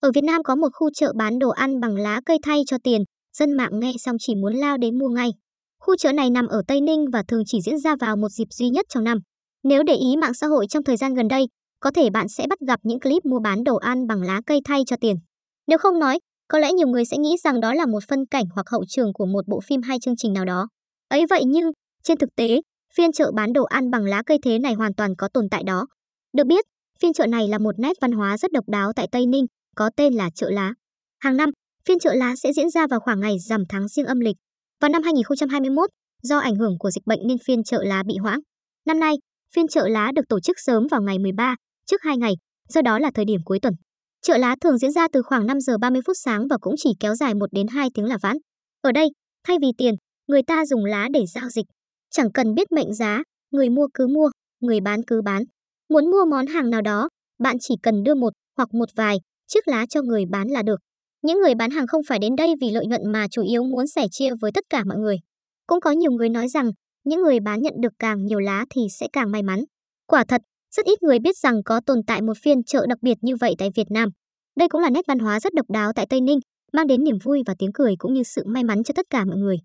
Ở Việt Nam có một khu chợ bán đồ ăn bằng lá cây thay cho tiền, dân mạng nghe xong chỉ muốn lao đến mua ngay. Khu chợ này nằm ở Tây Ninh và thường chỉ diễn ra vào một dịp duy nhất trong năm. Nếu để ý mạng xã hội trong thời gian gần đây, có thể bạn sẽ bắt gặp những clip mua bán đồ ăn bằng lá cây thay cho tiền. Nếu không nói, có lẽ nhiều người sẽ nghĩ rằng đó là một phân cảnh hoặc hậu trường của một bộ phim hay chương trình nào đó. Ấy vậy nhưng, trên thực tế, phiên chợ bán đồ ăn bằng lá cây thế này hoàn toàn có tồn tại đó. Được biết, phiên chợ này là một nét văn hóa rất độc đáo tại Tây Ninh, có tên là chợ lá. Hàng năm, phiên chợ lá sẽ diễn ra vào khoảng ngày rằm tháng riêng âm lịch. Vào năm 2021, do ảnh hưởng của dịch bệnh nên phiên chợ lá bị hoãn. Năm nay, phiên chợ lá được tổ chức sớm vào ngày 13, trước 2 ngày, do đó là thời điểm cuối tuần. Chợ lá thường diễn ra từ khoảng 5 giờ 30 phút sáng và cũng chỉ kéo dài 1 đến 2 tiếng là vãn. Ở đây, thay vì tiền, người ta dùng lá để giao dịch. Chẳng cần biết mệnh giá, người mua cứ mua, người bán cứ bán. Muốn mua món hàng nào đó, bạn chỉ cần đưa một hoặc một vài chiếc lá cho người bán là được. Những người bán hàng không phải đến đây vì lợi nhuận mà chủ yếu muốn sẻ chia với tất cả mọi người. Cũng có nhiều người nói rằng, những người bán nhận được càng nhiều lá thì sẽ càng may mắn. Quả thật, rất ít người biết rằng có tồn tại một phiên chợ đặc biệt như vậy tại Việt Nam. Đây cũng là nét văn hóa rất độc đáo tại Tây Ninh, mang đến niềm vui và tiếng cười cũng như sự may mắn cho tất cả mọi người.